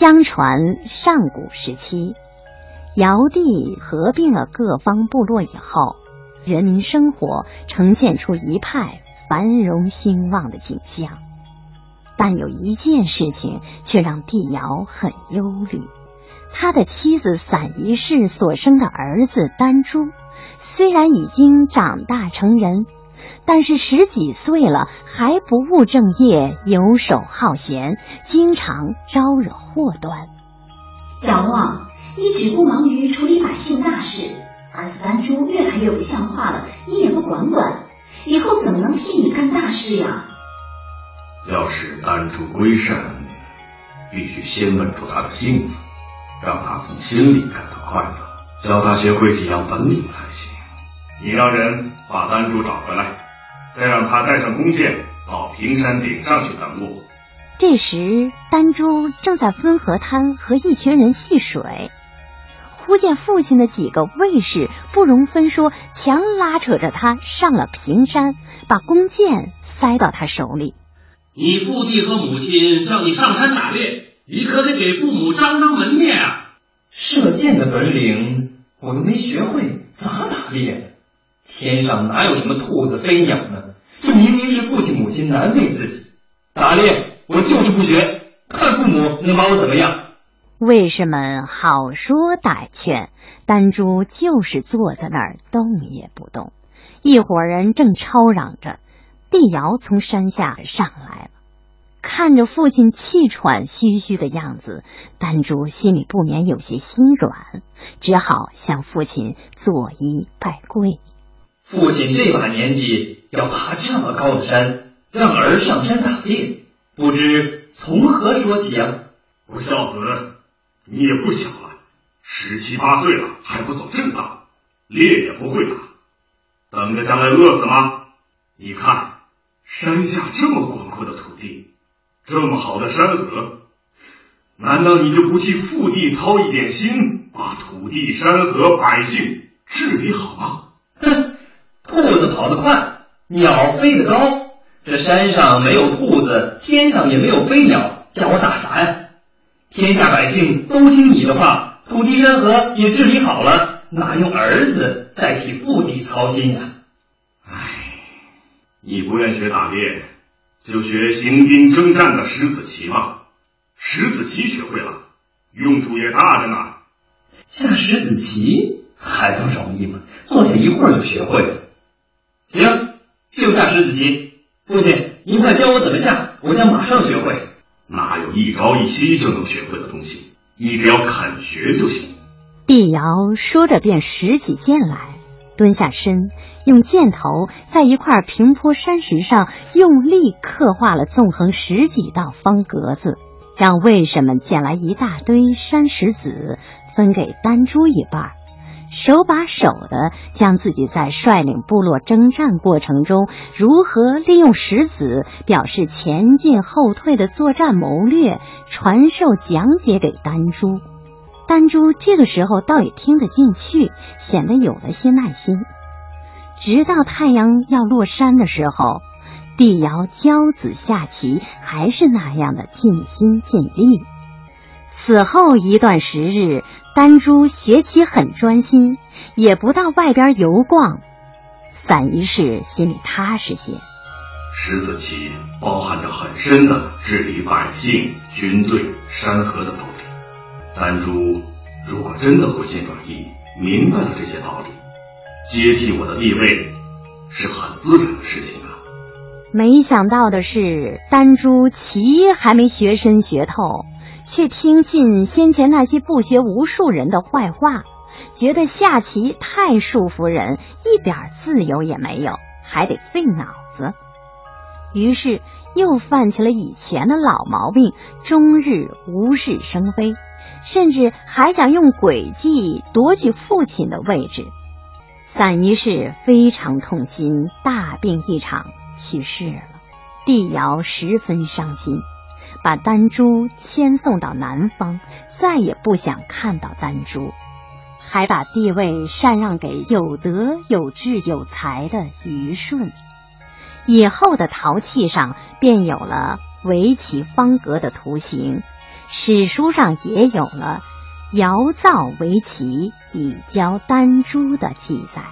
相传上古时期，尧帝合并了各方部落以后，人民生活呈现出一派繁荣兴旺的景象。但有一件事情却让帝尧很忧虑：他的妻子散宜氏所生的儿子丹朱，虽然已经长大成人。但是十几岁了还不务正业，游手好闲，经常招惹祸端。仰望一直不忙于处理百姓大事，儿子丹珠越来越不像话了，你也不管管，以后怎么能替你干大事呀？要使丹珠归善，必须先稳住他的性子，让他从心里感到快乐，教他学会几样本领才行。你让人把丹珠找回来。再让他带上弓箭到平山顶上去等我。这时，丹珠正在分河滩和一群人戏水，忽见父亲的几个卫士不容分说，强拉扯着他上了平山，把弓箭塞到他手里。你父弟和母亲叫你上山打猎，你可得给父母张张门面啊！射箭的本领我又没学会，咋打猎？天上哪有什么兔子飞鸟呢？这明明是父亲母亲难为自己。打猎我就是不学，看父母能把我怎么样？卫士们好说歹劝，丹珠就是坐在那儿动也不动。一伙人正吵嚷着，帝尧从山下上来了，看着父亲气喘吁吁的样子，丹珠心里不免有些心软，只好向父亲作揖拜跪。父亲这把年纪要爬这么高的山，让儿上山打猎，不知从何说起啊！不孝子，你也不小了，十七八岁了还不走正道，猎也不会打，等着将来饿死吗？你看山下这么广阔的土地，这么好的山河，难道你就不替父地操一点心，把土地、山河、百姓治理好吗？哼！兔子跑得快，鸟飞得高。这山上没有兔子，天上也没有飞鸟，叫我打啥呀？天下百姓都听你的话，土地山河也治理好了，哪用儿子再替父帝操心呀？唉，你不愿学打猎，就学行兵征战的石子棋嘛。石子棋学会了，用处也大着呢。下石子棋还不容易吗？坐下一会儿就学会了。下十子棋。父亲，您快教我怎么下，我想马上学会。哪有一朝一夕就能学会的东西？你只要肯学就行。帝尧说着，便拾起剑来，蹲下身，用箭头在一块平坡山石上用力刻画了纵横十几道方格子，让卫士们捡来一大堆山石子，分给丹珠一半。手把手的将自己在率领部落征战过程中如何利用石子表示前进后退的作战谋略传授讲解给丹珠。丹珠这个时候倒也听得进去，显得有了些耐心。直到太阳要落山的时候，帝尧教子下棋还是那样的尽心尽力。此后一段时日，丹珠学棋很专心，也不到外边游逛。散宜氏心里踏实些。十子棋包含着很深的治理百姓、军队、山河的道理。丹珠如果真的回心转意，明白了这些道理，接替我的地位是很自然的事情啊。没想到的是，丹珠棋还没学深学透。却听信先前那些不学无术人的坏话，觉得下棋太束缚人，一点自由也没有，还得费脑子。于是又犯起了以前的老毛病，终日无事生非，甚至还想用诡计夺取父亲的位置。散宜氏非常痛心，大病一场去世了。帝尧十分伤心。把丹珠迁送到南方，再也不想看到丹珠，还把地位禅让给有德、有智、有才的虞舜。以后的陶器上便有了围棋方格的图形，史书上也有了“瑶造围棋，以教丹朱”的记载。